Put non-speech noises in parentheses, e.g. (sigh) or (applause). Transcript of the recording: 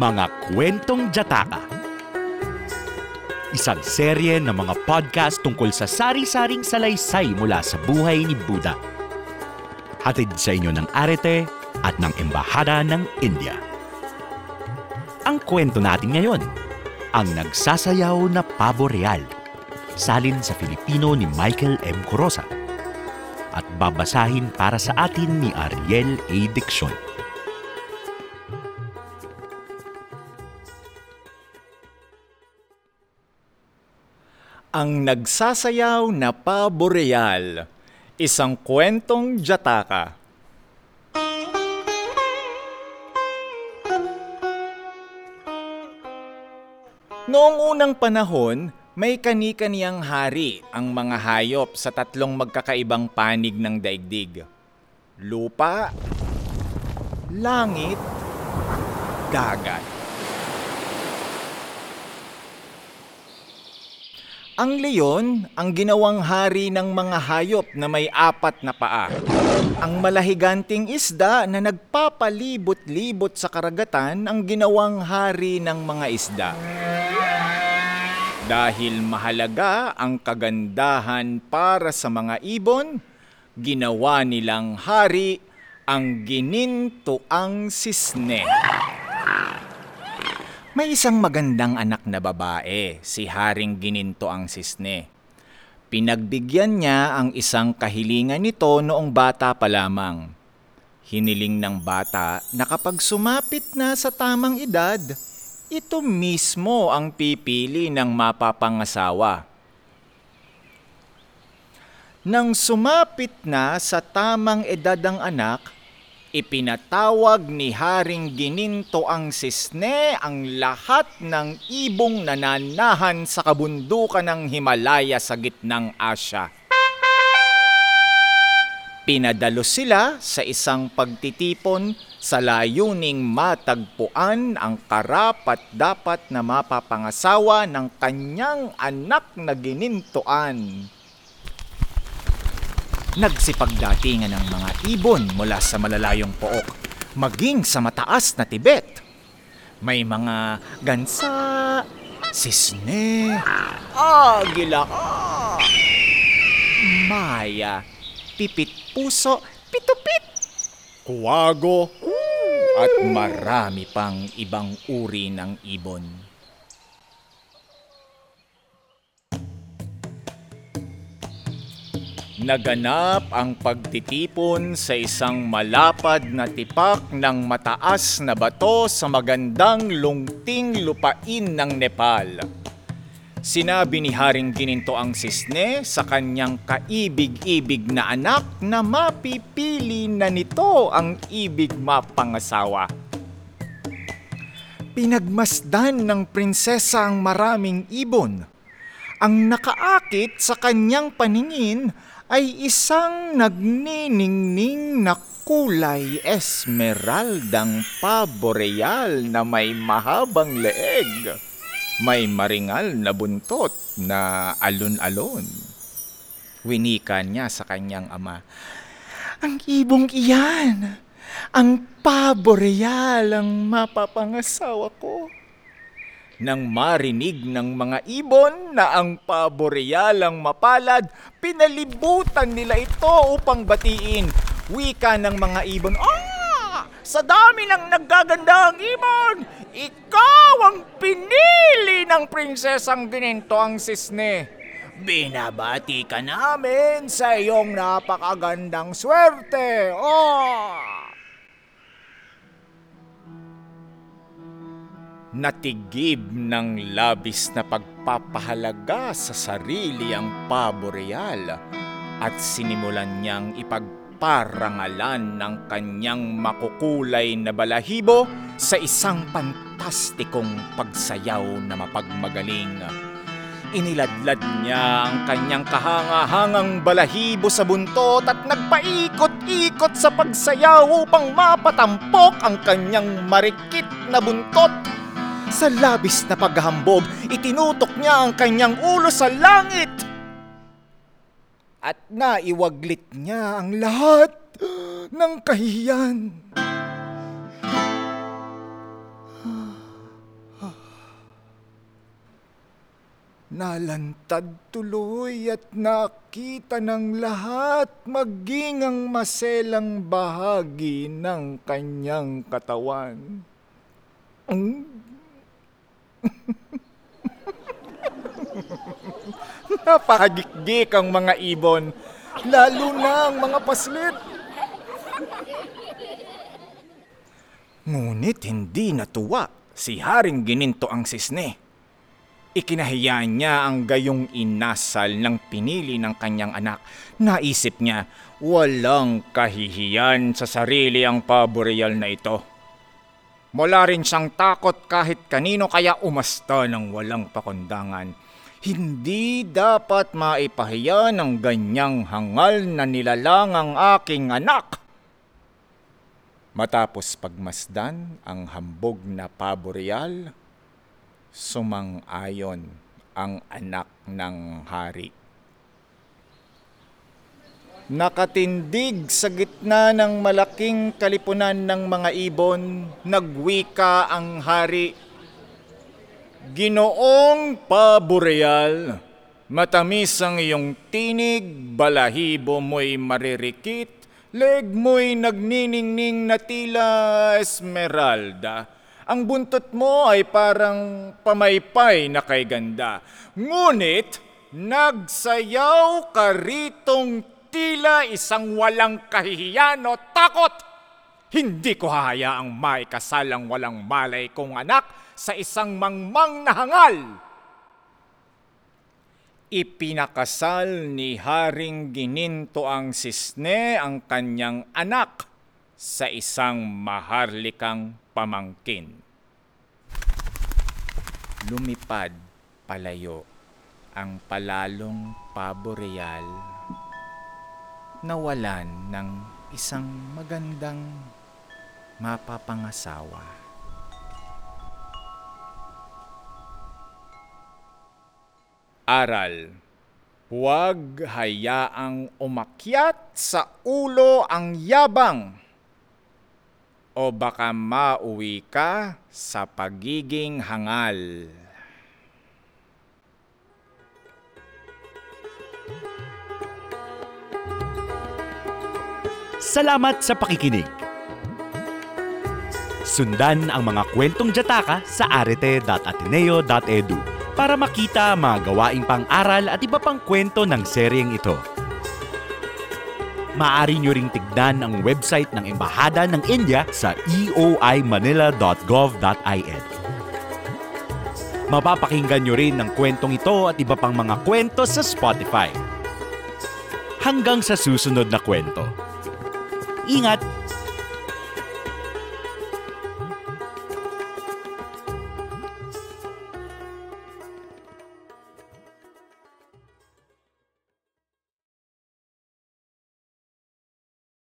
Mga Kwentong Jataka Isang serye ng mga podcast tungkol sa sari-saring salaysay mula sa buhay ni Buddha. Hatid sa inyo ng Arete at ng Embahada ng India. Ang kwento natin ngayon, ang nagsasayaw na pabo real, salin sa Filipino ni Michael M. Corosa at babasahin para sa atin ni Ariel A. Diccion. Ang nagsasayaw na paboreal, isang kwentong jataka. Noong unang panahon, may kani-kaniyang hari ang mga hayop sa tatlong magkakaibang panig ng daigdig. Lupa, langit, dagat. Ang leon ang ginawang hari ng mga hayop na may apat na paa. Ang malahiganting isda na nagpapalibot-libot sa karagatan ang ginawang hari ng mga isda. Dahil mahalaga ang kagandahan para sa mga ibon, ginawa nilang hari ang ginintuang sisne. May isang magandang anak na babae, si Haring Gininto ang Sisne. Pinagbigyan niya ang isang kahilingan nito noong bata pa lamang. Hiniling ng bata na kapag sumapit na sa tamang edad, ito mismo ang pipili ng mapapangasawa. Nang sumapit na sa tamang edad ang anak, Ipinatawag ni Haring Gininto ang sisne ang lahat ng ibong nananahan sa kabundukan ng Himalaya sa gitnang Asya. Pinadalo sila sa isang pagtitipon sa layuning matagpuan ang karapat dapat na mapapangasawa ng kanyang anak na ginintuan. Nagsipagdatingan ng mga ibon mula sa malalayong pook, maging sa mataas na Tibet. May mga gansa, sisne, agila, maya, pipit puso, pitupit, kuwago, at marami pang ibang uri ng ibon. Naganap ang pagtitipon sa isang malapad na tipak ng mataas na bato sa magandang lungting lupain ng Nepal. Sinabi ni Haring Gininto ang sisne sa kanyang kaibig-ibig na anak na mapipili na nito ang ibig mapangasawa. Pinagmasdan ng prinsesa ang maraming ibon. Ang nakaakit sa kanyang paningin ay isang nagniningning na kulay esmeraldang paboreal na may mahabang leeg. May maringal na buntot na alon-alon. Winika niya sa kanyang ama, Ang ibong iyan, ang paboreal ang mapapangasawa ko nang marinig ng mga ibon na ang paborealang mapalad, pinalibutan nila ito upang batiin. Wika ng mga ibon, Ah! Sa dami ng naggagandang ibon, ikaw ang pinili ng prinsesang gininto ang sisne. Binabati ka namin sa iyong napakagandang swerte. Oh! Natigib ng labis na pagpapahalaga sa sarili ang pabo real at sinimulan niyang ipagparangalan ng kanyang makukulay na balahibo sa isang pantastikong pagsayaw na mapagmagaling. Iniladlad niya ang kanyang kahangahangang balahibo sa buntot at nagpaikot-ikot sa pagsayaw upang mapatampok ang kanyang marikit na buntot sa labis na paghahambog, itinutok niya ang kanyang ulo sa langit. At naiwaglit niya ang lahat ng kahiyan. Nalantad tuloy at nakita ng lahat maging ang maselang bahagi ng kanyang katawan. Mm. (laughs) Napakagikgik ang mga ibon, lalo na ang mga paslit. Ngunit hindi natuwa si Haring Gininto ang sisne. Ikinahiya niya ang gayong inasal ng pinili ng kanyang anak. Naisip niya, walang kahihiyan sa sarili ang paboreal na ito. Wala rin siyang takot kahit kanino kaya umasta ng walang pakundangan. Hindi dapat maipahiya ng ganyang hangal na nilalang ang aking anak. Matapos pagmasdan ang hambog na paboreal, sumang-ayon ang anak ng hari. Nakatindig sa gitna ng malaking kalipunan ng mga ibon, nagwika ang hari. Ginoong paboreal, matamis ang iyong tinig, balahibo mo'y maririkit, leg mo'y nagniningning na tila esmeralda. Ang buntot mo ay parang pamaypay na kay ganda. Ngunit, nagsayaw ka ritong tila isang walang kahihiyan o takot. Hindi ko hahayaang maikasalang walang malay kong anak sa isang mangmang na hangal. Ipinakasal ni Haring Gininto ang sisne ang kanyang anak sa isang maharlikang pamangkin. Lumipad palayo ang palalong paboreal nawalan ng isang magandang mapapangasawa. Aral Huwag hayaang umakyat sa ulo ang yabang o baka mauwi ka sa pagiging hangal. Salamat sa pakikinig. Sundan ang mga kwentong Jataka sa arete.ateneo.edu para makita mga gawaing pang-aral at iba pang kwento ng seryeng ito. Maaari nyo ring tignan ang website ng Embahada ng India sa eoimanila.gov.in. Mapapakinggan nyo rin ang kwentong ito at iba pang mga kwento sa Spotify. Hanggang sa susunod na kwento. Ingat!